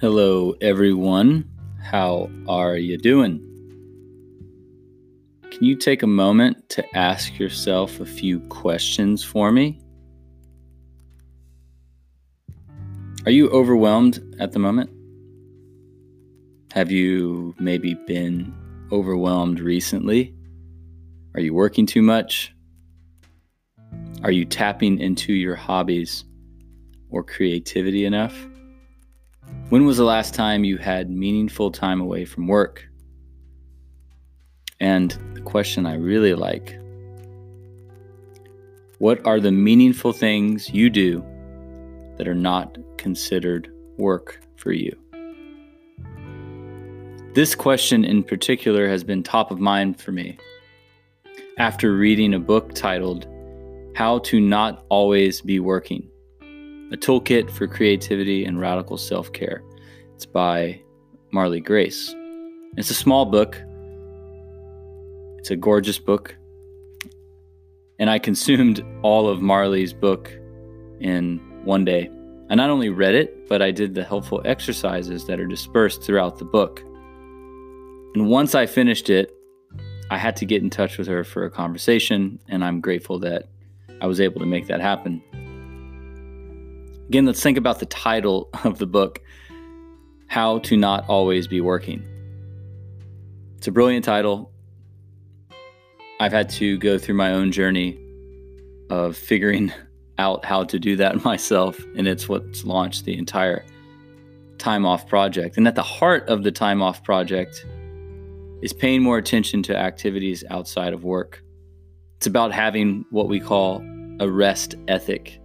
Hello, everyone. How are you doing? Can you take a moment to ask yourself a few questions for me? Are you overwhelmed at the moment? Have you maybe been overwhelmed recently? Are you working too much? Are you tapping into your hobbies or creativity enough? When was the last time you had meaningful time away from work? And the question I really like What are the meaningful things you do that are not considered work for you? This question in particular has been top of mind for me after reading a book titled How to Not Always Be Working a Toolkit for Creativity and Radical Self Care. It's by Marlee Grace. It's a small book, it's a gorgeous book. And I consumed all of Marlee's book in one day. I not only read it, but I did the helpful exercises that are dispersed throughout the book. And once I finished it, I had to get in touch with her for a conversation, and I'm grateful that I was able to make that happen. Again, let's think about the title of the book How to Not Always Be Working. It's a brilliant title. I've had to go through my own journey of figuring out how to do that myself, and it's what's launched the entire Time Off Project. And at the heart of the Time Off Project is paying more attention to activities outside of work. It's about having what we call a rest ethic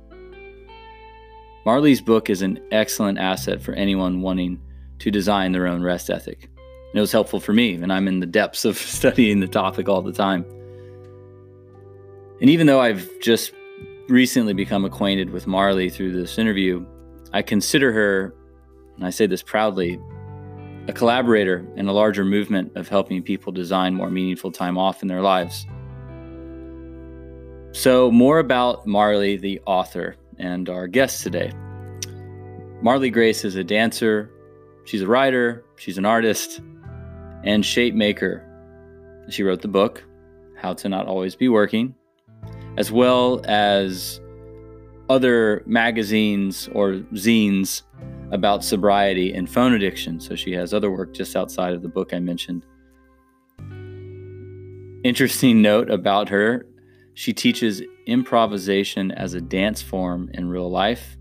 Marlee's book is an excellent asset for anyone wanting to design their own rest ethic. And it was helpful for me, and I'm in the depths of studying the topic all the time. And even though I've just recently become acquainted with Marlee through this interview, I consider her, and I say this proudly, a collaborator in a larger movement of helping people design more meaningful time off in their lives. So, more about Marlee, the author and our guest today. Marlee Grace is a dancer, she's a writer, she's an artist, and shape maker. She wrote the book, How to Not Always Be Working, as well as other magazines or zines about sobriety and phone addiction. So she has other work just outside of the book I mentioned. Interesting note about her she teaches improvisation as a dance form in real life.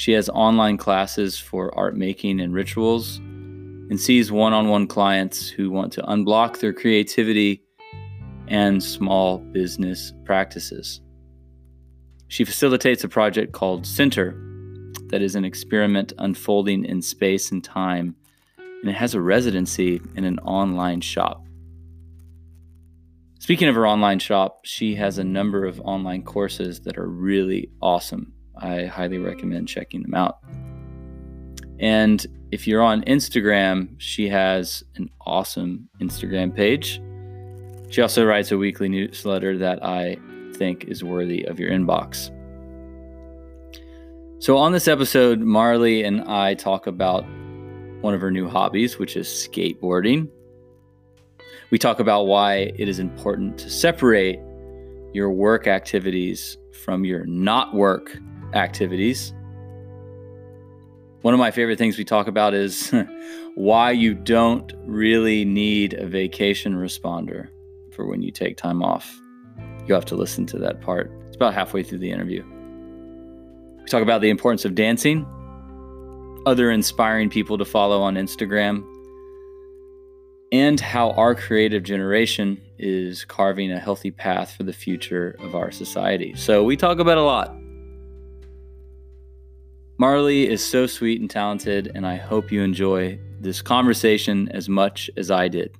She has online classes for art making and rituals and sees one on one clients who want to unblock their creativity and small business practices. She facilitates a project called Center that is an experiment unfolding in space and time, and it has a residency in an online shop. Speaking of her online shop, she has a number of online courses that are really awesome. I highly recommend checking them out. And if you're on Instagram, she has an awesome Instagram page. She also writes a weekly newsletter that I think is worthy of your inbox. So, on this episode, Marlee and I talk about one of her new hobbies, which is skateboarding. We talk about why it is important to separate your work activities from your not work activities. One of my favorite things we talk about is why you don't really need a vacation responder for when you take time off. You have to listen to that part. It's about halfway through the interview. We talk about the importance of dancing, other inspiring people to follow on Instagram, and how our creative generation is carving a healthy path for the future of our society. So we talk about a lot. Marlee is so sweet and talented, and I hope you enjoy this conversation as much as I did.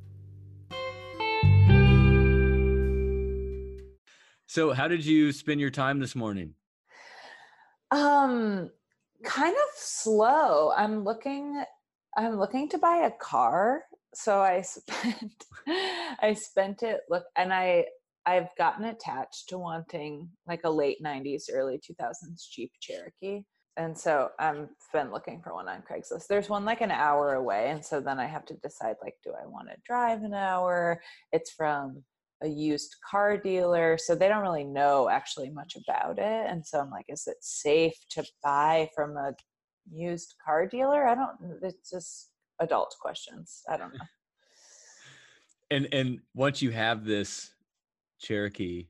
So, how did you spend your time this morning? Um, kind of slow. I'm looking I'm looking to buy a car so I spent I spent it look and I I've gotten attached to wanting like a late 90s early 2000s Jeep Cherokee. And so I've been looking for one on Craigslist. There's one like an hour away, and so then I have to decide like, do I want to drive an hour? It's from a used car dealer, so they don't really know actually much about it. And so I'm like, is it safe to buy from a used car dealer? I don't. It's just adult questions. I don't know. And and once you have this Cherokee,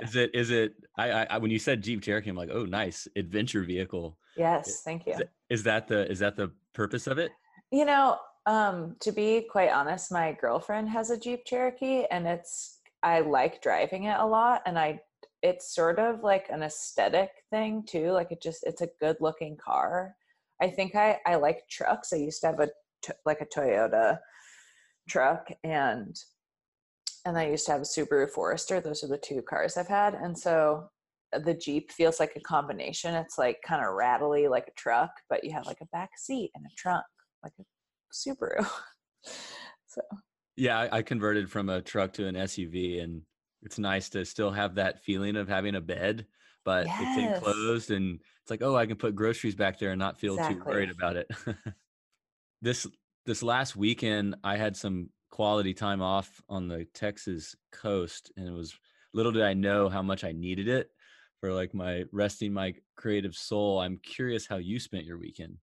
is it is it I, I when you said Jeep Cherokee, I'm like, oh, nice adventure vehicle. Yes, thank you. Is, is that the is that the purpose of it? You know, um, to be quite honest, my girlfriend has a Jeep Cherokee, and it's I like driving it a lot, and I it's sort of like an aesthetic thing too. Like it just it's a good looking car. I think I I like trucks. I used to have a like a Toyota truck, and and I used to have a Subaru Forester. Those are the two cars I've had. And so uh, the Jeep feels like a combination. It's like kind of rattly like a truck, but you have like a back seat and a trunk like a Subaru. so yeah, I, I converted from a truck to an SUV and it's nice to still have that feeling of having a bed, but yes. it's enclosed and it's like, oh, I can put groceries back there and not feel exactly. too worried about it. this this last weekend I had some quality time off on the Texas coast, and it was little did I know how much I needed it for like my resting my creative soul. I'm curious how you spent your weekend.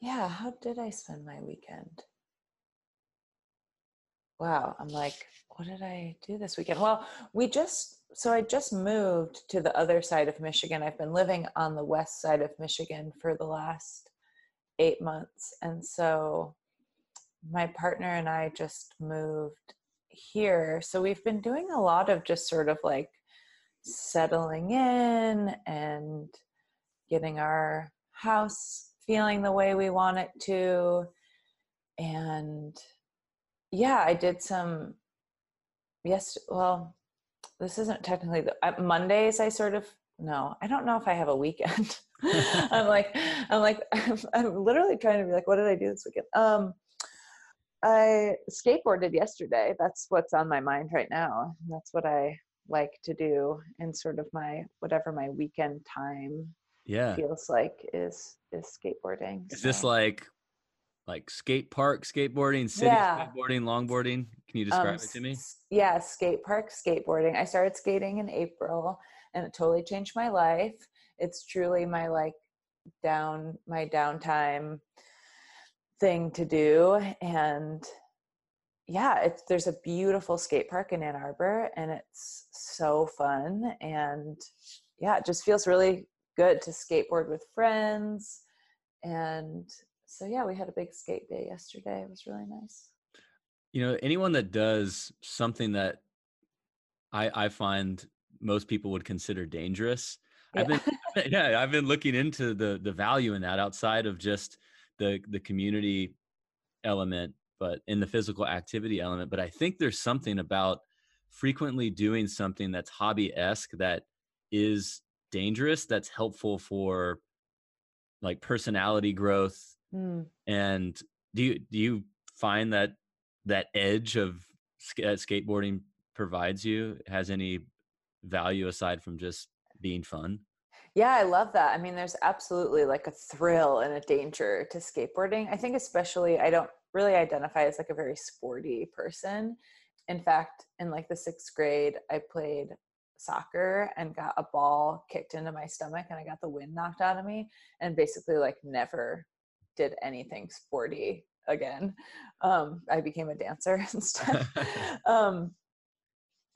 Yeah, how did I spend my weekend? Wow, I'm like, what did I do this weekend? Well, we just so I just moved to the other side of Michigan. I've been living on the west side of Michigan for the last eight months. And so my partner and I just moved here. So we've been doing a lot of just sort of like settling in and getting our house feeling the way we want it to. And yeah, I did some, yes, well, this isn't technically the uh, Mondays. I sort of, no, I don't know if I have a weekend. I'm like, I'm like, I'm, I'm literally trying to be like, what did I do this weekend? Um, I skateboarded yesterday. That's what's on my mind right now. That's what I like to do in sort of my whatever my weekend time yeah feels like is is skateboarding. Is so. this like like skate park skateboarding, city yeah. skateboarding, longboarding? Can you describe um, it to me? Yeah, skate park skateboarding. I started skating in April and it totally changed my life. It's truly my like down my downtime thing to do and yeah it's there's a beautiful skate park in ann arbor and it's so fun and yeah it just feels really good to skateboard with friends and so yeah we had a big skate day yesterday it was really nice you know anyone that does something that i i find most people would consider dangerous yeah. i've been yeah i've been looking into the the value in that outside of just the the community element but in the physical activity element but i think there's something about frequently doing something that's hobby-esque that is dangerous that's helpful for like personality growth mm. and do you do you find that that edge of that skateboarding provides you has any value aside from just being fun yeah, I love that. I mean, there's absolutely like a thrill and a danger to skateboarding. I think, especially, I don't really identify as like a very sporty person. In fact, in like the sixth grade, I played soccer and got a ball kicked into my stomach and I got the wind knocked out of me and basically like never did anything sporty again. Um, I became a dancer instead. um,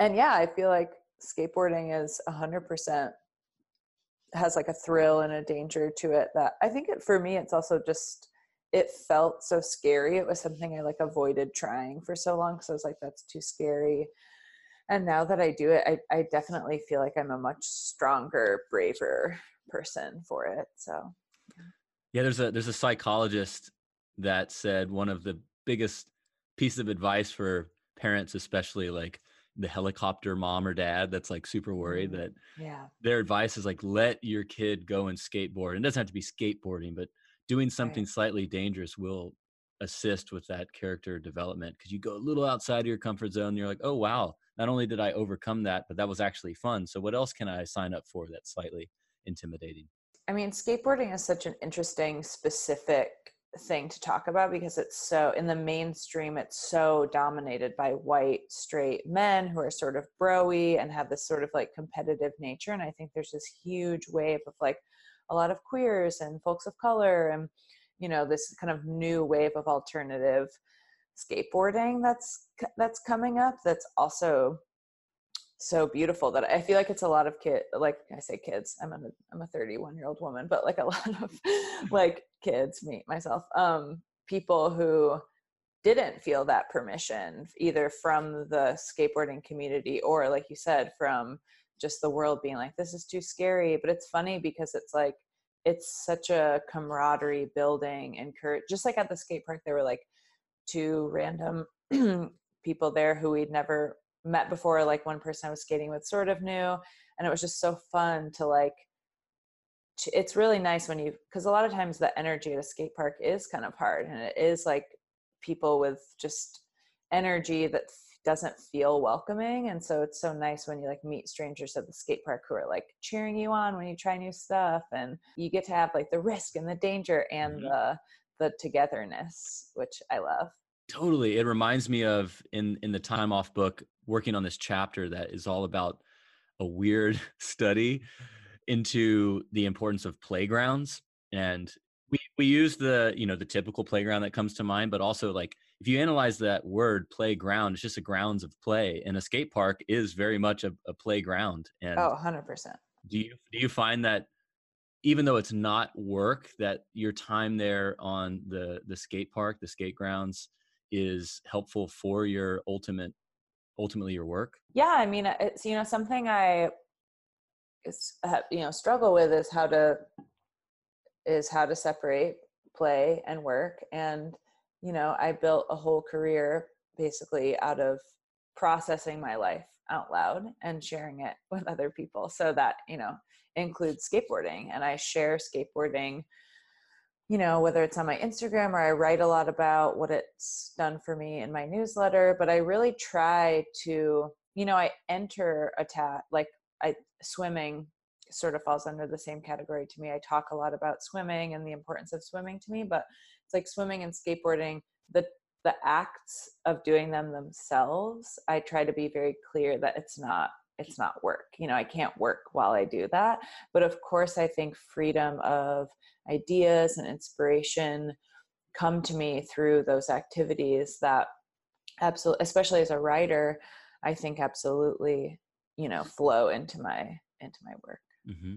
and yeah, I feel like skateboarding is a hundred percent has like a thrill and a danger to it that I think it for me it's also just it felt so scary. It was something I like avoided trying for so long because I was like that's too scary. And now that I do it, I, I definitely feel like I'm a much stronger, braver person for it. So yeah, there's a there's a psychologist that said one of the biggest pieces of advice for parents, especially like the helicopter mom or dad that's like super worried mm, that yeah their advice is like let your kid go and skateboard. It doesn't have to be skateboarding, but doing something right. slightly dangerous will assist with that character development because you go a little outside of your comfort zone. you're like, oh wow, not only did I overcome that, but that was actually fun. So what else can I sign up for that's slightly intimidating? I mean, skateboarding is such an interesting, specific thing to talk about because it's so in the mainstream it's so dominated by white straight men who are sort of broy and have this sort of like competitive nature. And i think there's this huge wave of like a lot of queers and folks of color and you know this kind of new wave of alternative skateboarding that's that's coming up that's also so beautiful that I feel like it's a lot of kid like I say kids I'm a I'm a 31 year old woman but like a lot of like kids me myself um people who didn't feel that permission either from the skateboarding community or like you said from just the world being like this is too scary but it's funny because it's like it's such a camaraderie building and courage just like at the skate park there were like two random people there who we'd never met before like one person i was skating with sort of knew and it was just so fun to like it's really nice when you because a lot of times the energy at a skate park is kind of hard and it is like people with just energy that doesn't feel welcoming and so it's so nice when you like meet strangers at the skate park who are like cheering you on when you try new stuff and you get to have like the risk and the danger and mm-hmm. the the togetherness which i love totally it reminds me of in in the time off book working on this chapter that is all about a weird study into the importance of playgrounds and we we use the you know the typical playground that comes to mind but also like if you analyze that word playground it's just a grounds of play and a skate park is very much a, a playground and oh 100% do you do you find that even though it's not work that your time there on the the skate park the skate grounds is helpful for your ultimate ultimately your work? Yeah i mean uh, it's you know something i you know struggle with is how to is how to separate play and work and you know i built a whole career basically out of processing my life out loud and sharing it with other people so that you know includes skateboarding and i share skateboarding you know, whether it's on my Instagram or I write a lot about what it's done for me in my newsletter, but I really try to, you know, I enter a tat like I swimming sort of falls under the same category to me. I talk a lot about swimming and the importance of swimming to me, but it's like swimming and skateboarding, the the acts of doing them themselves, I try to be very clear that it's not it's not work. You know, I can't work while I do that. But of course, I think freedom of ideas and inspiration come to me through those activities that absolutely especially as a writer i think absolutely you know flow into my into my work mm-hmm.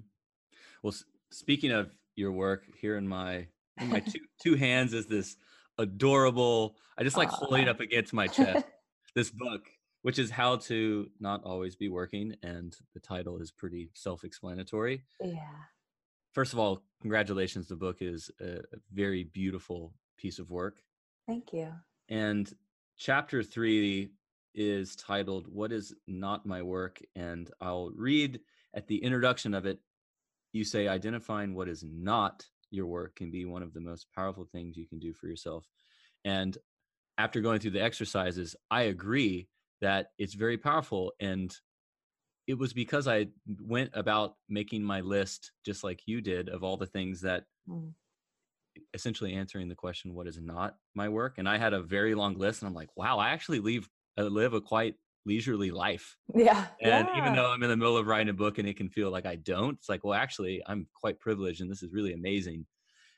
well s- speaking of your work here in my in my two two hands is this adorable i just like Aww. holding it up against my chest this book which is how to not always be working and the title is pretty self-explanatory yeah first of all, congratulations. The book is a, very beautiful piece of work. Thank you. And chapter three is titled What is Not My Work? And I'll read at the introduction of it. You say, identifying what is not your work can be one of the most powerful things you can do for yourself. And after going through the exercises, I agree that it's very powerful. And it was because I went about making my list just like you did of all the things that mm. essentially answering the question what is not my work and I had a very long list and I'm like wow I actually leave I uh, live a quite leisurely life. Yeah. And yeah. even though I'm in the middle of writing a book and it can feel like I don't, it's like, well, actually, I'm quite privileged and this is really amazing.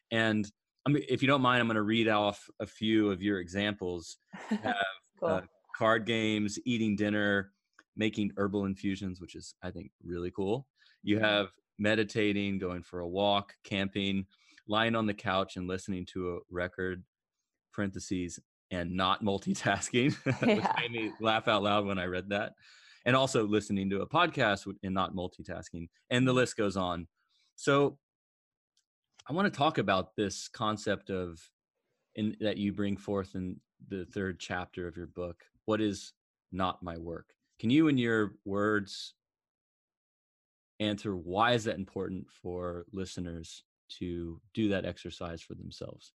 And I mean, if you don't mind, I'm going to read off a few of your examples. Have, cool. uh, card games, eating dinner, making herbal infusions, which is, I think, really cool. You have meditating, going for a walk, camping, lying on the couch and listening to a record, parentheses, and not multitasking, yeah. which made me laugh out loud when I read that. And also listening to a podcast and not multitasking. And the mm-hmm. list goes on. So I want to talk about this concept of in that you bring forth in the third chapter of your book. What is not my work? Can you, in your words, answer why is that important for listeners to do that exercise for themselves?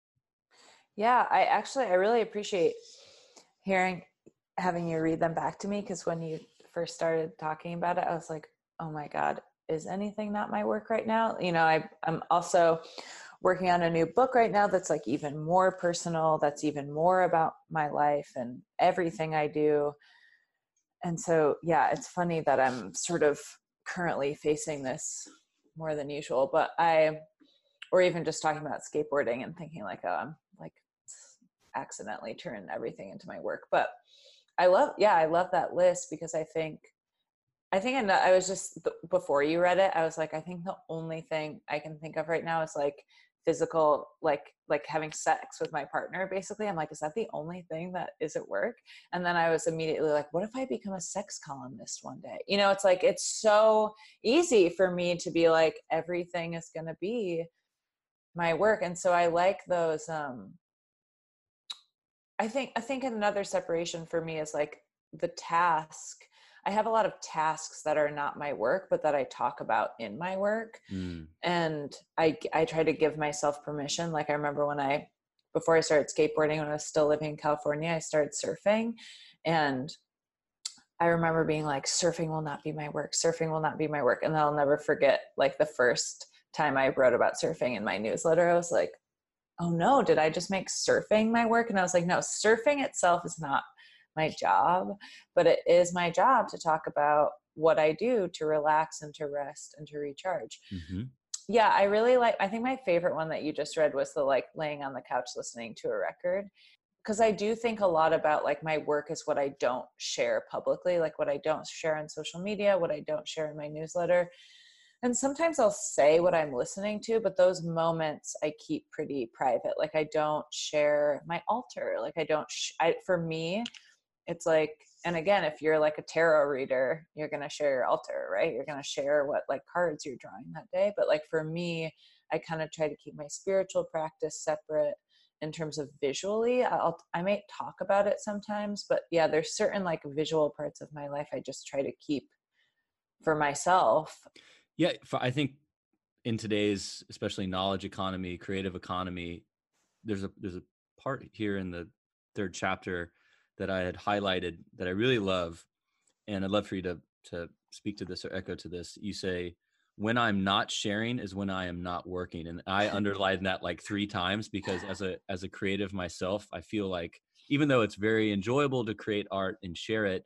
Yeah, I actually I really appreciate hearing having you read them back to me because when you first started talking about it, I was like, oh my god, is anything not my work right now you know I, i'm also working on a new book right now that's like even more personal that's even more about my life and everything i do. And so yeah it's funny that i'm sort of currently facing this more than usual but i or even just talking about skateboarding and thinking like oh i'm like accidentally turn everything into my work. But i love yeah i love that list because i think i think i was just before you read it i was like i think the only thing i can think of right now is like physical like like having sex with my partner basically i'm like is that the only thing that is at work? And then i was immediately like what if i become a sex columnist one day? You know it's like it's so easy for me to be like everything is going to be my work. And so i like those um i think i think another separation for me is like the task I have a lot of tasks that are not my work, but that I talk about in my work. Mm. And I, I try to give myself permission. Like I remember when I, before I started skateboarding, when I was still living in California, I started surfing. And I remember being like, surfing will not be my work. Surfing will not be my work. And I'll never forget like the first time I wrote about surfing in my newsletter, I was like, oh no, did I just make surfing my work? And I was like, no, surfing itself is not my job, but it is my job to talk about what I do to relax and to rest and to recharge. Mm-hmm. Yeah, I really like, I think my favorite one that you just read was the like laying on the couch listening to a record. Because I do think a lot about like my work is what I don't share publicly, like what I don't share on social media, what I don't share in my newsletter and sometimes I'll say what I'm listening to, but those moments I keep pretty private. Like I don't share my altar. Like I don't. Sh- I for me, it's like and again if you're like a tarot reader you're going to share your altar right? You're going to share what like cards you're drawing that day but like for me i kind of try to keep my spiritual practice separate in terms of visually. I'll i might talk about it sometimes but yeah there's certain like visual parts of my life i just try to keep for myself. Yeah i think in today's especially knowledge economy creative economy there's a there's a part here in the third chapter that I had highlighted that I really love, and I'd love for you to to speak to this or echo to this. You say, "When I'm not sharing is when I am not working," and I underlined that like three times because as a as a creative myself, I feel like even though it's very enjoyable to create art and share it,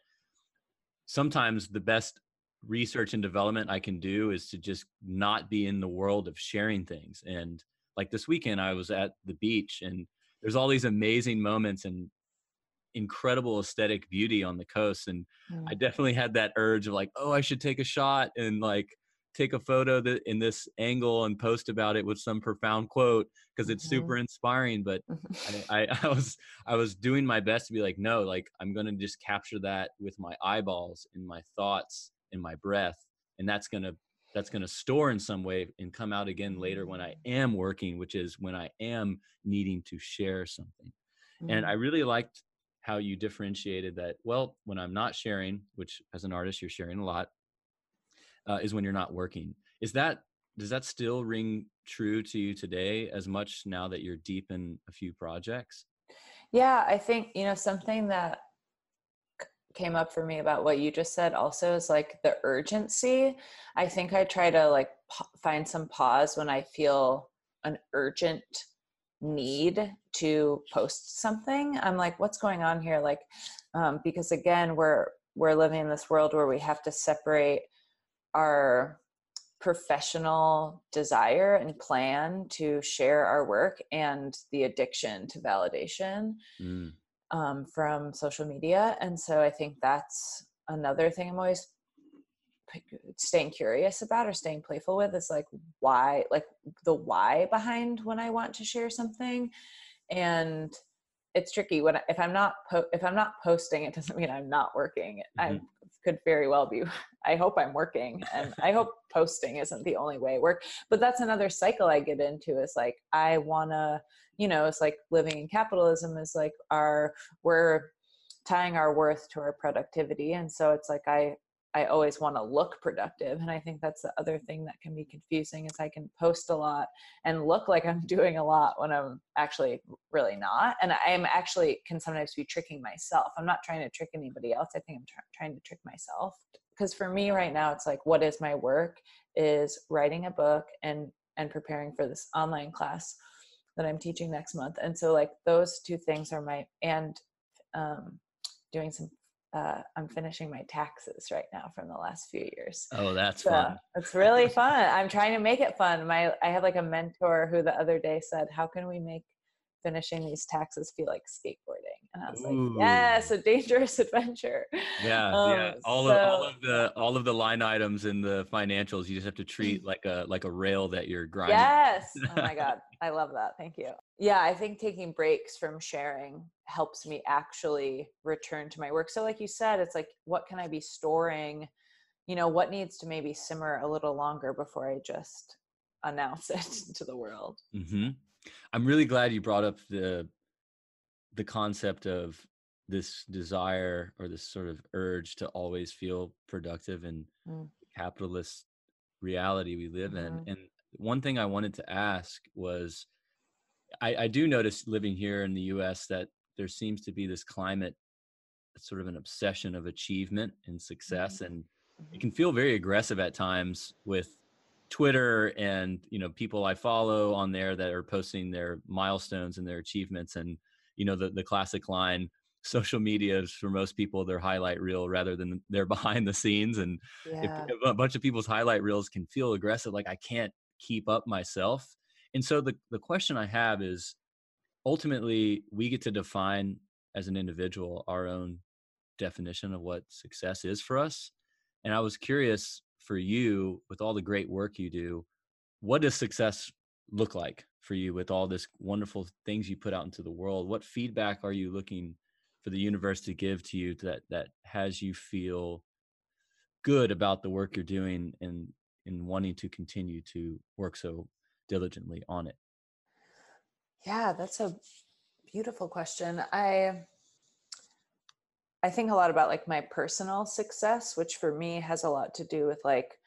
sometimes the best research and development I can do is to just not be in the world of sharing things. And like this weekend, I was at the beach and there's all these amazing moments and incredible aesthetic beauty on the coast and mm. i definitely had that urge of like oh i should take a shot and like take a photo that in this angle and post about it with some profound quote because it's mm-hmm. super inspiring but I, I, I was i was doing my best to be like no like i'm gonna just capture that with my eyeballs and my thoughts and my breath and that's gonna that's to store in some way and come out again later when I mm. am working, which is when I am needing to share something. Mm-hmm. And I mm. really liked how you differentiated that well when i'm not sharing which as an artist you're sharing a lot uh, is when you're not working. Is that does that still ring true to you today as much now that you're deep in a few projects? Yeah i think you know something that came up for me about what you just said also is like the urgency. I think i try to like find some pause when i feel an urgent need to post something i'm like what's going on here like um, because again we're we're living in this world where we have to separate our professional desire and plan to share our work and the addiction to validation mm. um, from social media and so i think that's another thing i'm always staying curious about or staying playful with is like why like the why behind when i want to share something. And it's tricky when if i'm not po- if i'm not posting it doesn't mean i'm not working. Mm-hmm. i could very well be i hope i'm working and i hope posting isn't the only way work but that's another cycle i get into is like i want to you know it's like living in capitalism is like our we're tying our worth to our productivity. And so it's like i I always want to look productive. And I think that's the other thing that can be confusing is I can post a lot and look like I'm doing a lot when I'm actually really not. And I'm actually can sometimes be tricking myself. I'm not trying to trick anybody else. I think I'm trying to trick myself. because for me right now it's like what is my work is writing a book and and preparing for this online class that i'm teaching next month and so like those two things are my and um doing some uh, I'm finishing my taxes right now from the last few years. Oh, that's so fun. It's really fun. I'm trying to make it fun. My I have like a mentor who the other day said, "How can we make finishing these taxes feel like skateboarding?" And I was Ooh. like, "Yes, a dangerous adventure." Yeah, um, yeah. All so, of all of the all of the line items in the financials, you just have to treat like a like a rail that you're grinding. Yes. oh my god, I love that. Thank you yeah i think taking breaks from sharing helps me actually return to my work so like you said it's like what can i be storing you know what needs to maybe simmer a little longer before i just announce it to the world mm-hmm. i'm really glad you brought up the the concept of this desire or this sort of urge to always feel productive in mm. capitalist reality we live mm-hmm. in and one thing i wanted to ask was I, I do notice living here in the U.S. that there seems to be this climate, sort of an obsession of achievement and success, mm-hmm. and it mm-hmm. can feel very aggressive at times with Twitter and you know people I follow on there that are posting their milestones and their achievements, and you know the the classic line social media is for most people their highlight reel rather than their behind the scenes and yeah. if, if a bunch of people's highlight reels can feel aggressive like i can't keep up myself and so the, the question I have is ultimately we get to define as an individual our own definition of what success is for us. And I was curious for you, with all the great work you do, what does success look like for you with all this wonderful things you put out into the world? What feedback are you looking for the universe to give to you that that has you feel good about the work you're doing and and wanting to continue to work so diligently on it? Yeah, that's a beautiful question. I I think a lot about like my personal success, which for me has a lot to do with like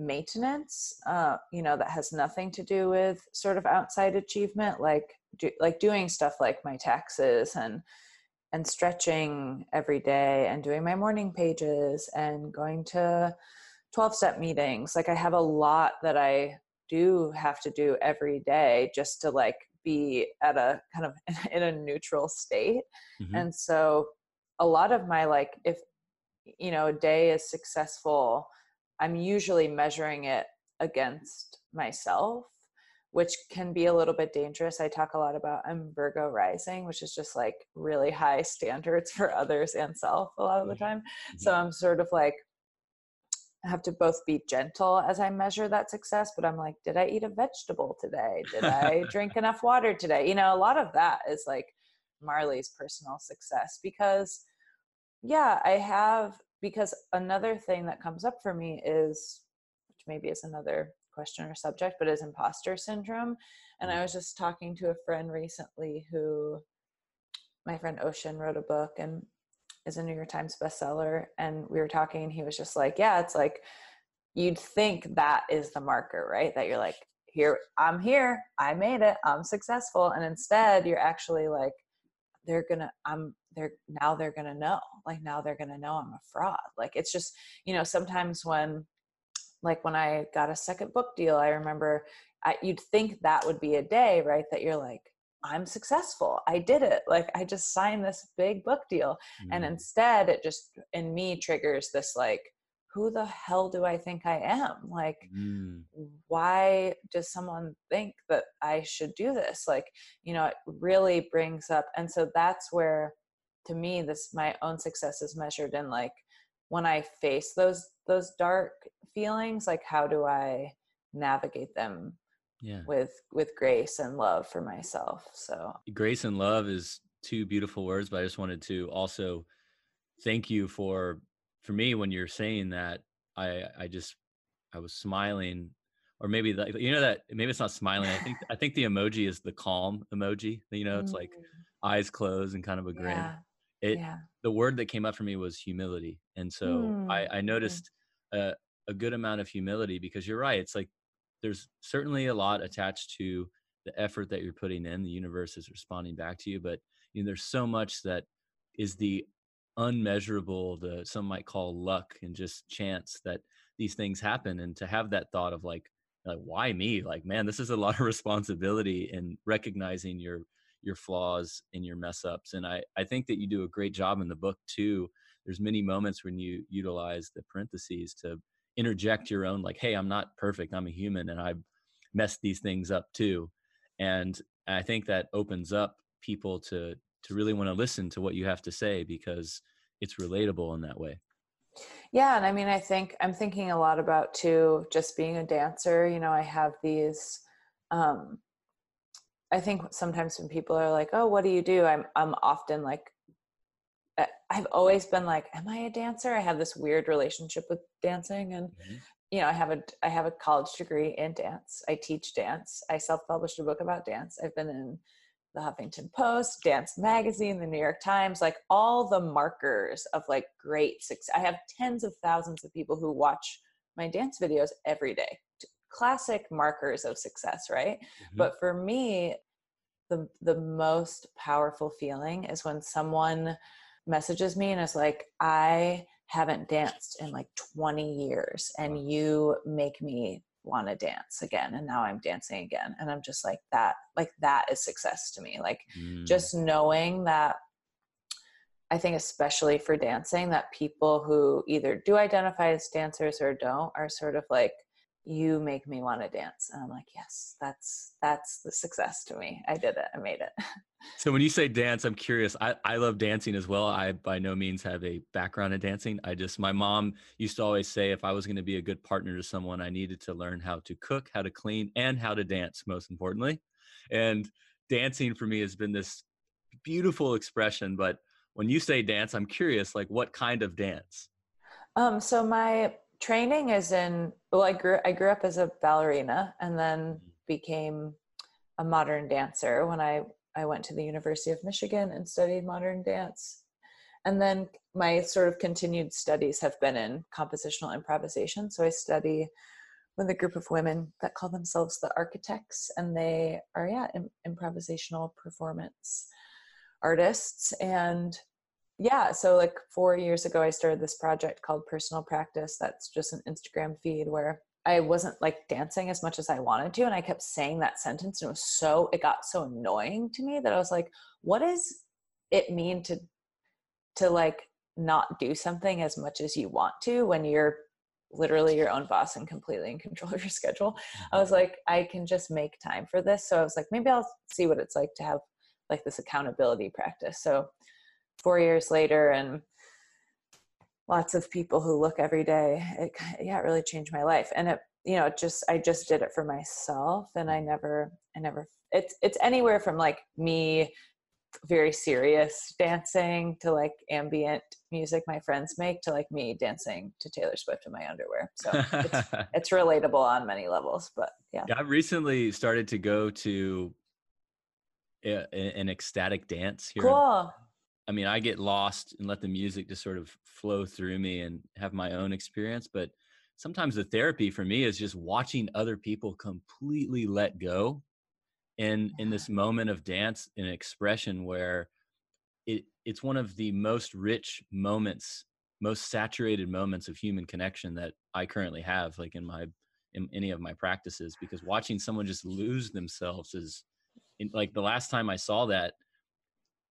maintenance. Uh, you know, that has nothing to do with sort of outside achievement, like do, like doing stuff like my taxes and and stretching every day and doing my morning pages and going to 12 step meetings like i have a lot that i do have to do every day just to like be at a kind of in a neutral state mm-hmm. and so a lot of my like if you know a day is successful i'm usually measuring it against myself which can be a little bit dangerous i talk a lot about i'm virgo rising which is just like really high standards for others and self a lot of the mm-hmm. time mm-hmm. so i'm sort of like I have to both be gentle as I measure that success, but I'm like, did I eat a vegetable today? Did I drink enough water today? You know, a lot of that is like Marlee's personal success because, yeah, I have, because another thing that comes up for me is, which maybe is another question or subject, but is imposter syndrome. And I mm. was just talking to a friend recently who, my friend Ocean wrote a book and is a New York Times bestseller. And we were talking, and he was just like, Yeah, it's like you'd think that is the marker, right? That you're like, Here, I'm here, I made it, I'm successful. And instead, you're actually like, they're gonna i'm they're now they're gonna know like now they're gonna know i'm a fraud like it's just you know sometimes when like when i got a second book deal i remember I, you'd think that would be a day right that you're like I'm successful. I did it. Like I just signed this big book deal. Mm. And instead it just in me triggers this like who the hell do I think I am? Like mm. why does someone think that I should do this? Like, you know, it really brings up and so that's where to me this my own success is measured in like when I face those those dark feelings, like how do I navigate them yeah with with grace and love for myself so grace and love is two beautiful words but i just wanted to also thank you for for me when you're saying that i i just i was smiling or maybe like you know that maybe it's not smiling i think i think the emoji is the calm emoji you know it's like mm. eyes closed and kind of a grin yeah. it yeah. the word that came up for me was humility and so mm. i i noticed a, a good amount of humility because you're right it's like there's certainly a lot attached to the effort that you're putting in the universe is responding back to you but you know there's so much that is the unmeasurable the some might call luck and just chance that these things happen and to have that thought of like like why me? Like man this is a lot of responsibility in recognizing your your flaws and your mess ups and i i think that you do a great job in the book too. There's many moments when you utilize the parentheses to interject your own like hey i'm not perfect i'm a human and i've messed these things up too. And i think that opens up people to to really want to listen to what you have to say because it's relatable in that way. Yeah and i mean i think i'm thinking a lot about too just being a dancer you know i have these um i think sometimes when people are like oh what do you do? I'm i'm often like i've always been like am i a dancer? I have this weird relationship with dancing and mm-hmm. you know i have a i have a college degree in dance. I teach dance. I self-published a book about dance. I've been in the Huffington Post, Dance Magazine, the New York Times, like all the markers of like great success. I have tens of thousands of people who watch my dance videos every day. Classic markers of success, right? Mm-hmm. But for me, the the most powerful feeling is when someone messages me and is like, I haven't danced in like 20 years and you make me want to dance again and now i'm dancing again and i'm just like that like that is success to me like mm. just knowing that i think especially for dancing that people who either do identify as dancers or don't are sort of like you make me want to dance. And i'm like yes that's that's the success to me. I did it. I made it. So when you say dance i'm curious. I, I love dancing as well. I by no means have a background in dancing. I just my mom used to always say if i was going to be a good partner to someone i needed to learn how to cook how to clean and how to dance most importantly. And dancing for me has been this beautiful expression but when you say dance i'm curious like what kind of dance? Um so my training is in well i grew i grew up as a ballerina and then mm-hmm. became a modern dancer when i i went to the university of michigan and studied modern dance. And then my sort of continued studies have been in compositional improvisation. So i study with a group of women that call themselves the architects and they are yeah improvisational performance artists. And yeah so like four years ago i started this project called personal practice that's just an instagram feed where i wasn't like dancing as much as i wanted to and i kept saying that sentence and it was so it got so annoying to me that i was like what does it mean to to like not do something as much as you want to when you're literally your own boss and completely in control of your schedule? I was mm-hmm. like i can just make time for this. So i was like maybe i'll see what it's like to have like this accountability practice. So four years later and lots of people who look every day it yeah it really changed my life and it you know it just i just did it for myself and i never i never it's it's anywhere from like me very serious dancing to like ambient music my friends make to like me dancing to Taylor Swift in my underwear. So it's, it's relatable on many levels, but yeah. yeah. I've recently started to go to a, an ecstatic dance here. Cool. I mean, I get lost and let the music just sort of flow through me and have my own experience. But sometimes the therapy for me is just watching other people completely let go in in this moment of dance and expression where it it's one of the most rich moments, most saturated moments of human connection that I currently have, like in my in any of my practices, because watching someone just lose themselves is in, like the last time I saw that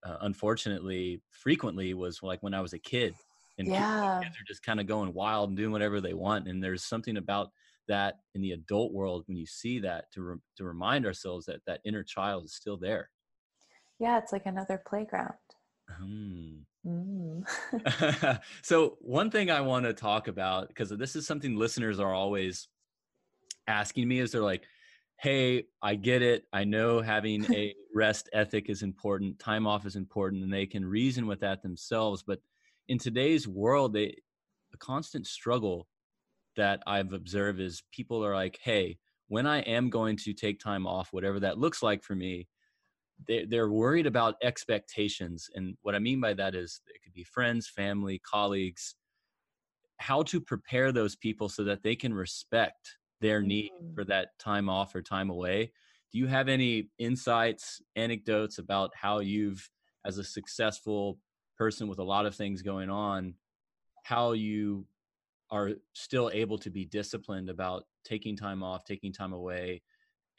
uh, unfortunately frequently was like when I was a kid and yeah. kids are just kind of going wild and doing whatever they want and there's something about that in the adult world when you see that to re- to remind ourselves that that inner child is still there yeah it's like another playground mm. Mm. so one thing i want to talk about because this is something listeners are always asking me is they're like hey, I get it. I know having a rest ethic is important, time off is important, and they can reason with that themselves. But in today's world, they, a constant struggle that I've observed is people are like, hey, when I am going to take time off, whatever that looks like for me, they, they're worried about expectations. And what I mean by that is it could be friends, family, colleagues, how to prepare those people so that they can respect their need mm-hmm. for that time off or time away. Do you have any insights, anecdotes about how you've, as a successful person with a lot of things going on, how you are still able to be disciplined about taking time off, taking time away,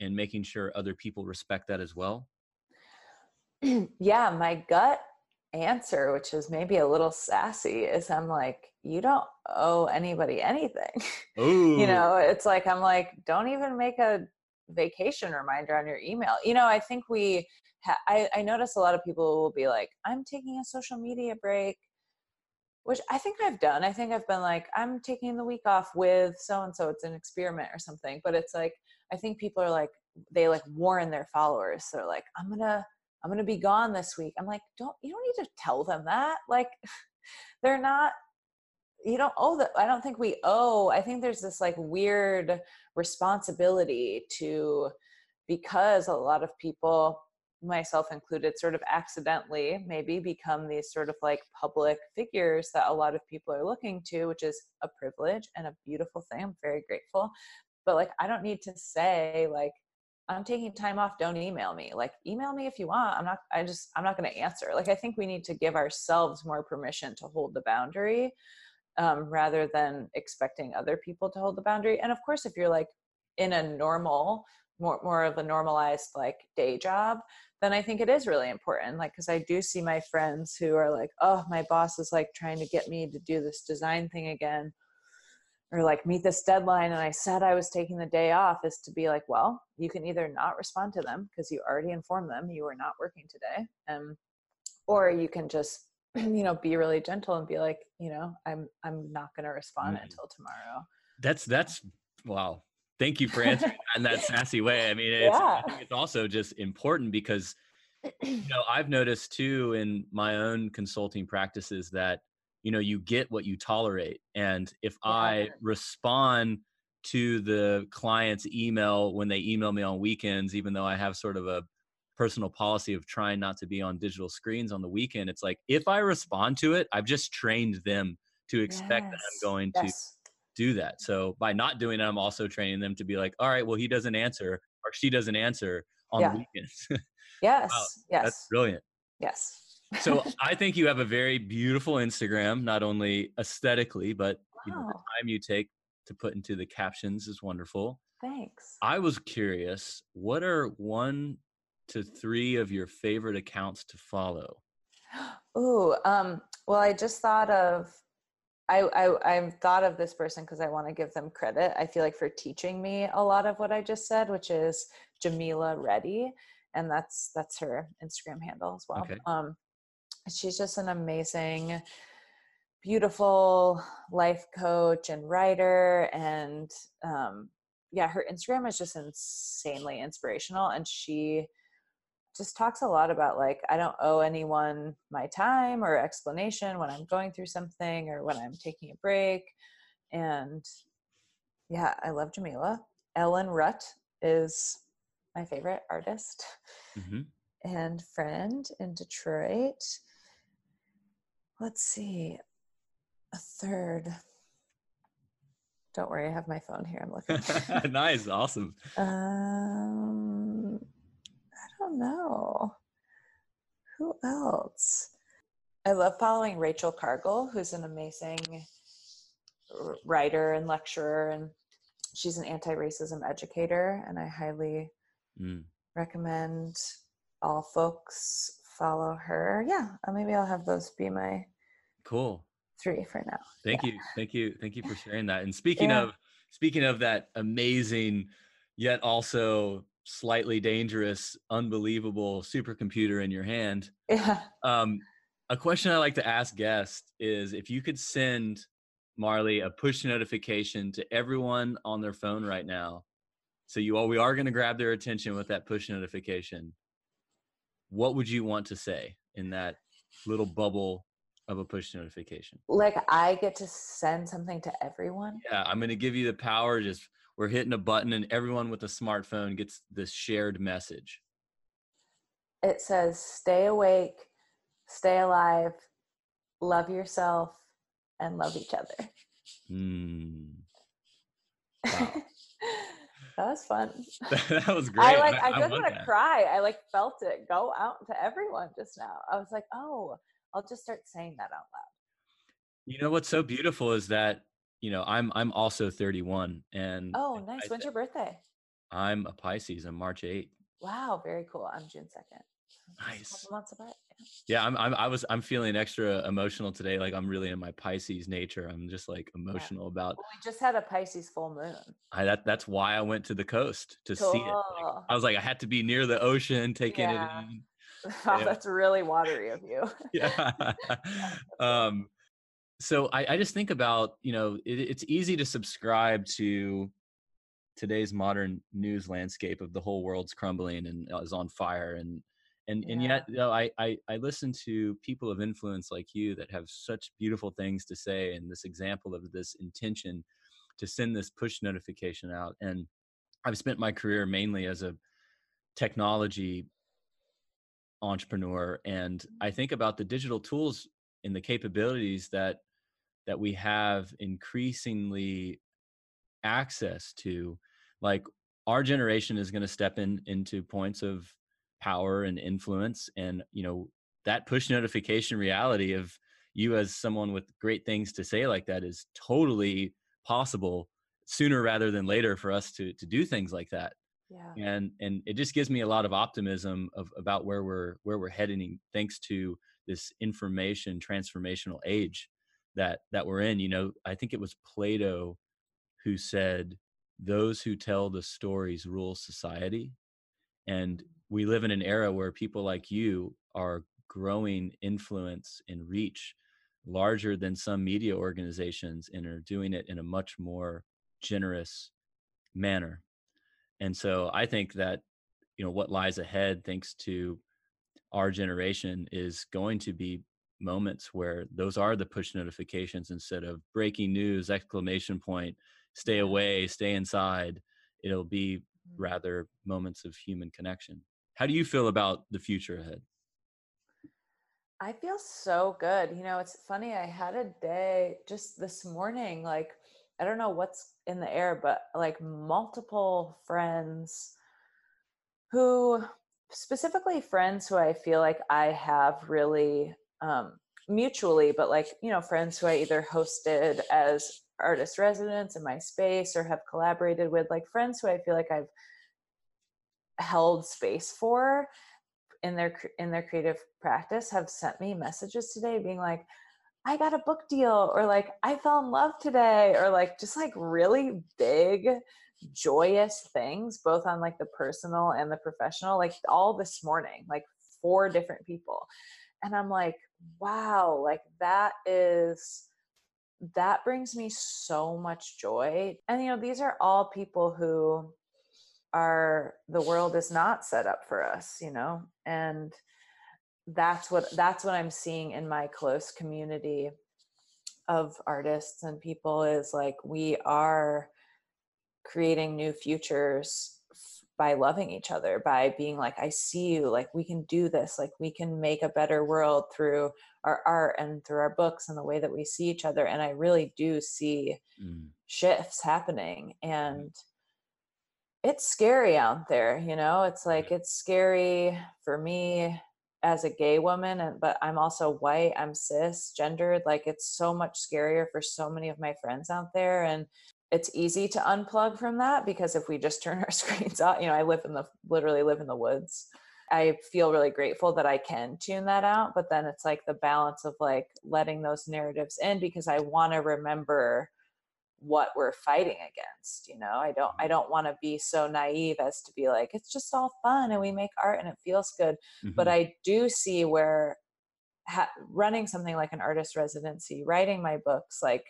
and making sure other people respect that as well? yeah, my gut answer, which is maybe a little sassy, is I'm like, you don't owe anybody anything. you know, it's like, I'm like, don't even make a vacation reminder on your email. You know, I think we, ha- I, I notice a lot of people will be like, I'm taking a social media break, which I think I've done. I think I've been like, I'm taking the week off with so and so. It's an experiment or something. But it's like, I think people are like, they like warn their followers. So They're like, I'm going to, I'm going to be gone this week. I'm like, don't, you don't need to tell them that. Like, they're not, you don't owe that. I don't think we owe. I think there's this like weird responsibility to, because a lot of people, myself included, sort of accidentally maybe become these sort of like public figures that a lot of people are looking to, which is a privilege and a beautiful thing. I'm very grateful. But like, I don't need to say, like, I'm taking time off. Don't email me. Like, email me if you want. I'm not, I just, I'm not going to answer. Like, I think we need to give ourselves more permission to hold the boundary um, rather than expecting other people to hold the boundary. And of course, if you're like in a normal, more, more of a normalized like day job, then I think it is really important. Like, cause I do see my friends who are like, oh, my boss is like trying to get me to do this design thing again or like meet this deadline and I said I was taking the day off is to be like, well, you can either not respond to them because you already informed them you were not working today. Um, or you can just, you know, be really gentle and be like, you know, I'm I'm not gonna respond mm-hmm. until tomorrow. That's that's wow. Thank you for answering in that sassy way. I mean, it's, yeah. I it's also just important because you know I've noticed too in my own consulting practices that you know you get what you tolerate and if yeah. i respond to the client's email when they email me on weekends even though i have sort of a personal policy of trying not to be on digital screens on the weekend it's like if i respond to it i've just trained them to expect yes. that i'm going to do that. So by not doing it i'm also training them to be like all right well he doesn't answer or she doesn't answer on yeah. the weekends. Yes wow, yes. that's brilliant. Yes so I think you have a very beautiful Instagram, not only aesthetically, but wow. you know, the time you take to put into the captions is wonderful. Thanks. I was curious, what are one to three of your favorite accounts to follow? Ooh, um, well, I just thought of I, I I've thought of this person because I want to give them credit. I feel like for teaching me a lot of what I just said, which is Jamila Reddy, and that's that's her Instagram handle as well. Okay. Um, she's just an amazing beautiful life coach and writer and um, yeah her instagram is just insanely inspirational and she just talks a lot about like i don't owe anyone my time or explanation when i'm going through something or when i'm taking a break. And yeah i love jamila. Ellen rutt is my favorite artist mm-hmm. and friend in detroit let's see, a third. Don't worry, I have my phone here. I'm looking. nice, awesome. Um, I don't know. Who else? I love following Rachel Cargle, who's an amazing writer and lecturer, and she's an anti-racism educator, and I highly mm. recommend all folks follow her. Yeah, uh, maybe I'll have those be my cool three for now. Thank yeah. you, thank you, thank you for sharing that. And speaking yeah. of speaking of that amazing yet also slightly dangerous, unbelievable supercomputer in your hand. Yeah. Um, a question I like to ask guests is if you could send Marlee a push notification to everyone on their phone right now. So you all we are going to grab their attention with that push notification what would you want to say in that little bubble of a push notification? Like I get to send something to everyone? Yeah, I'm going to give you the power. Just we're hitting a button and everyone with a smartphone gets this shared message. It says, stay awake, stay alive, love yourself, and love each other. Mm. Wow. That was fun. that was great. I like. I, I just want to cry. I like felt it go out to everyone just now. I was like, oh, I'll just start saying that out loud. You know what's so beautiful is that you know I'm I'm also 31 and Oh, nice. When's your birthday? I'm a Pisces. I'm March 8th. Wow, very cool. I'm June 2nd. Nice. Months apart. Yeah, I'm, I'm I was I'm feeling extra emotional today. Like I'm really in my Pisces nature. I'm just like emotional yeah. about. Well, we just had a Pisces full moon. I that that's why I went to the coast to cool. see it. Like, I was like I had to be near the ocean, taking yeah. it in. Wow, yeah. that's really watery of you. yeah. um, so I, I just think about you know it, it's easy to subscribe to today's modern news landscape of the whole world's crumbling and is on fire and and yeah. and yet you know, I, I i listen to people of influence like you that have such beautiful things to say and this example of this intention to send this push notification out and i've spent my career mainly as a technology entrepreneur and i mm-hmm. think about the digital tools and the capabilities that that we have increasingly access to like our generation is going to step in into points of power and influence and you know that push notification reality of you as someone with great things to say like that is totally possible sooner rather than later for us to to do things like that. Yeah. and and it just gives me a lot of optimism of about where we're where we're heading thanks to this information transformational age that that we're in. You know i think it was plato who said those who tell the stories rule society. And we live in an era where people like you are growing influence and reach larger than some media organizations and are doing it in a much more generous manner. And so i think that you know what lies ahead thanks to our generation is going to be moments where those are the push notifications instead of breaking news exclamation point stay away stay inside. It'll be mm-hmm. rather moments of human connection how do you feel about the future ahead? I feel so good. You know it's funny i had a day just this morning like i don't know what's in the air but like multiple friends who specifically friends who i feel like i have really um, mutually, but like, you know, friends who I either hosted as artist residents in my space or have collaborated with, like friends who I feel like I've held space for in their in their creative practice have sent me messages today being like I got a book deal or like I fell in love today or like just like really big joyous things both on like the personal and the professional like all this morning like four different people. And i'm like wow like that is that brings me so much joy. And you know these are all people who are the world is not set up for us you know and that's what that's what i'm seeing in my close community of artists and people is like we are creating new futures by loving each other by being like i see you like we can do this like we can make a better world through our art and through our books and the way that we see each other and i really do see mm. shifts happening and it's scary out there you know it's like it's scary for me as a gay woman and but i'm also white i'm cis gendered like it's so much scarier for so many of my friends out there and it's easy to unplug from that because if we just turn our screens off you know, I live in the literally live in the woods. I feel really grateful that I can tune that out, but then it's like the balance of like letting those narratives in because I want to remember what we're fighting against, you know. I don't I don't want to be so naive as to be like it's just all fun and we make art and it feels good, mm-hmm. but I do see where ha- running something like an artist residency, writing my books like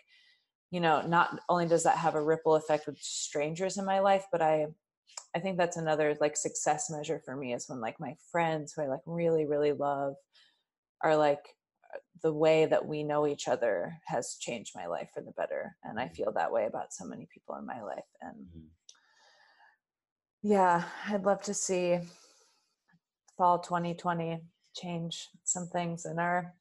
you know not only does that have a ripple effect with strangers in my life but i i think that's another like success measure for me is when like my friends who i like really really love are like the way that we know each other has changed my life for the better and i mm-hmm. feel that way about so many people in my life and mm-hmm. yeah i'd love to see fall 2020 change some things in our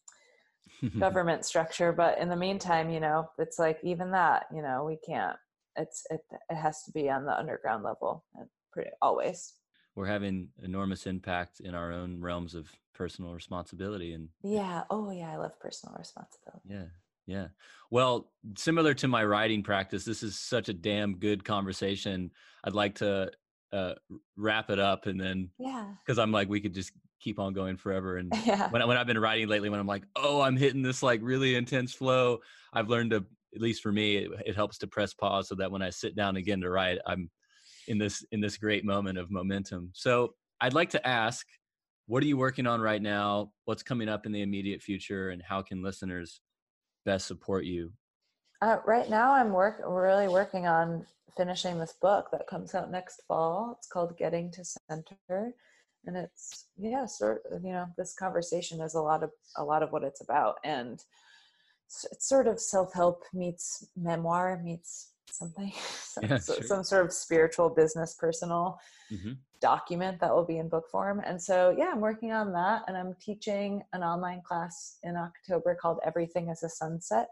government structure but in the meantime you know it's like even that you know we can't it's it, it has to be on the underground level pretty always we're having enormous impact in our own realms of personal responsibility and yeah oh yeah i love personal responsibility. Yeah yeah. Well similar to my writing practice this is such a damn good conversation i'd like to uh, wrap it up and then yeah. because i'm like we could just keep on going forever and yeah. when, I, when i've been writing lately when i'm like oh i'm hitting this like really intense flow i've learned to at least for me it, it helps to press pause so that when i sit down again to write i'm in this in this great moment of momentum. So i'd like to ask what are you working on right now? What's coming up in the immediate future and how can listeners best support you? Uh, right now i'm work really working on finishing this book that comes out next fall. It's called getting to center and it's yeah sort of you know this conversation is a lot of a lot of what it's about and it's sort of self-help meets memoir meets something some, Yeah, sure. some sort of spiritual business personal Mhm. document that will be in book form and so yeah i'm working on that and i'm teaching an online class in october called everything is a sunset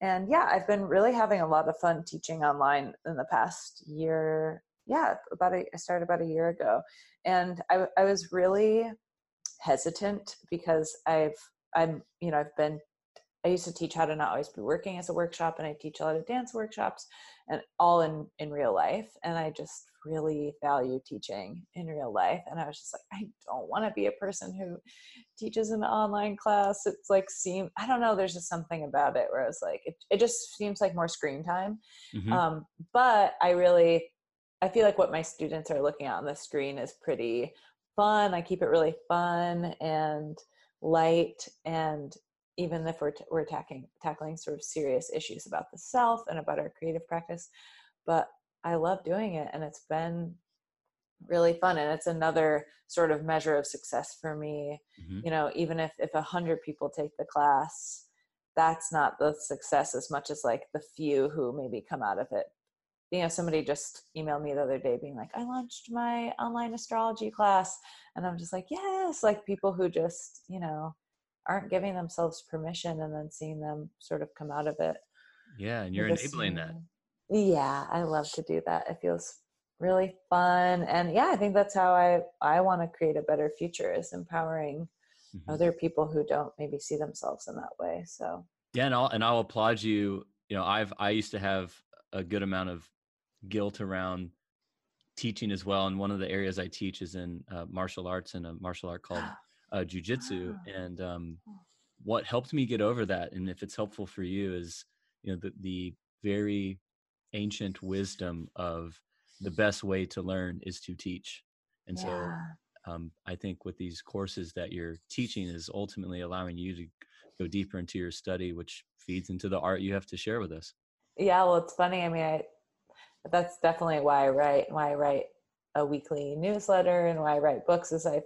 and yeah i've been really having a lot of fun teaching online in the past year yeah about a, i started about a year ago and I, I was really hesitant because i've i'm you know i've been i used to teach how to not always be working as a workshop and i teach a lot of dance workshops and all in in real life and i just really value teaching in real life and i was just like i don't want to be a person who teaches an online class it's like seem i don't know there's just something about it where i was like it, it just seems like more screen time Mhm. um, but i really i feel like what my students are looking at on the screen is pretty fun i keep it really fun and light and even if we're, t- we're tackling tackling sort of serious issues about the self and about our creative practice but i love doing it and it's been really fun and it's another sort of measure of success for me. Mhm. you know even if if a hundred people take the class that's not the success as much as like the few who maybe come out of it. You know somebody just emailed me the other day being like i launched my online astrology class and i'm just like yes! Like people who just you know aren't giving themselves permission and then seeing them sort of come out of it. Yeah and you're enabling that. Yeah i love to do that. It feels really fun and yeah i think that's how i i want to create a better future is empowering Mhm. other people who don't maybe see themselves in that way so. Yeah, and I'll and I'll applaud you. You know, I've I used to have a good amount of guilt around teaching as well, and one of the areas I teach is in uh, martial arts and a martial art called uh, jujitsu. Ah. And um, what helped me get over that, and if it's helpful for you, is you know the the very ancient wisdom of the best way to learn is to teach. And so um, I think with these courses that you're teaching is ultimately allowing you to go deeper into your study, which feeds into the art you have to share with us. yeah well it's funny i mean i that's definitely why i write why i write a weekly newsletter and why i write books is i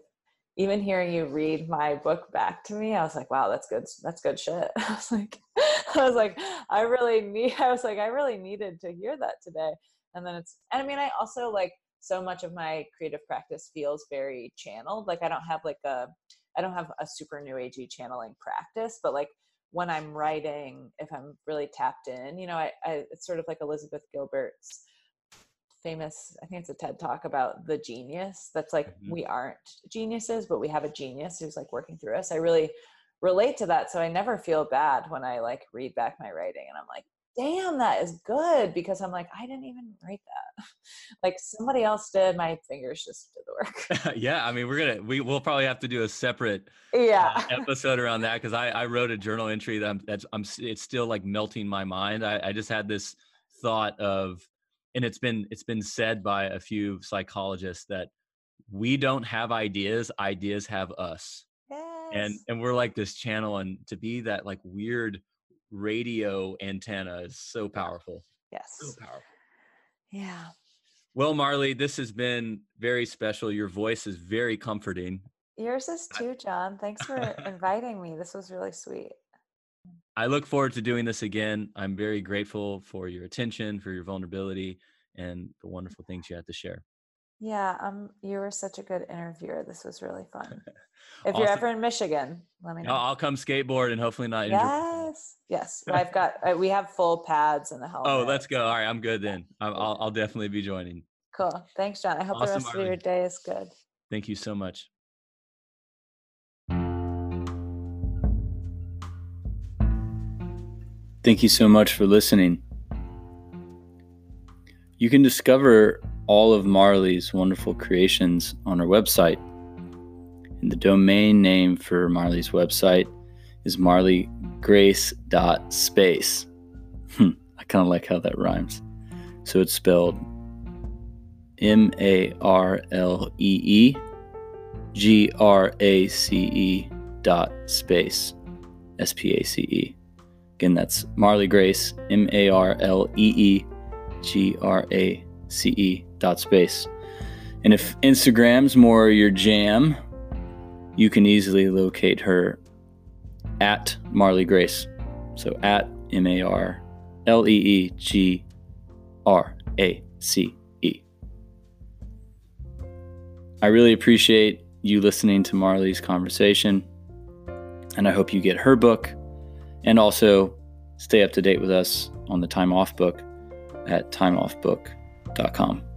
even hearing you read my book back to me i was like wow that's good that's good shit. I was like i was like i really need i was like i really needed to hear that today. And then it's and i mean i also like so much of my creative practice feels very channeled like i don't have like a i don't have a super new agey channeling practice but like when i'm writing if i'm really tapped in you know i, I it's sort of like elizabeth gilbert's famous i think it's a ted talk about the genius that's like Mhm. we aren't geniuses but we have a genius who's like working through us. I really relate to that so i never feel bad when i like read back my writing and i'm like damn that is good because i'm like i didn't even write that. Like somebody else did. My fingers just did the work. Yeah, I mean, we're gonna we we'll probably have to do a separate yeah. uh, episode around that because I I wrote a journal entry that I'm that's I'm it's still like melting my mind. I I just had this thought of, and it's been it's been said by a few psychologists that we don't have ideas, ideas have us. and yes. and we're like this channel and to be that like weird radio antenna is so powerful. Yes. so powerful. Yeah. Well marlee this has been very special. Your voice is very comforting. Yours is too john. Thanks for inviting me. This was really sweet i look forward to doing this again i'm very grateful for your attention for your vulnerability and the wonderful things you had to share Yeah, um, you were such a good interviewer. This was really fun. If you're ever in Michigan, let me know. I'll, come skateboard and hopefully not injure yes, yes. I've got. Uh, we have full pads and the helmet. oh let's go all right i'm good then I'm, I'll, I'll definitely be joining Cool. Thanks, John. I hope the Awesome, rest of your day is good. Thank you so much. Thank you so much for listening. You can discover all of Marlee's wonderful creations on our website. And the domain name for Marlee's website is marleegrace.space. Hmm, I kind of like how that rhymes. So it's spelled M A R L E E G R A C E dot space. S P A C E. Again, that's Marlee Grace, M A R L E E G R A C E dot space. And if Instagram's more your jam, you can easily locate her at Marlee Grace. So at M A R L E E G R A C E. I really appreciate you listening to Marlee's conversation, and I hope you get her book and also stay up to date with us on the Time Off book at timeoffbook.com.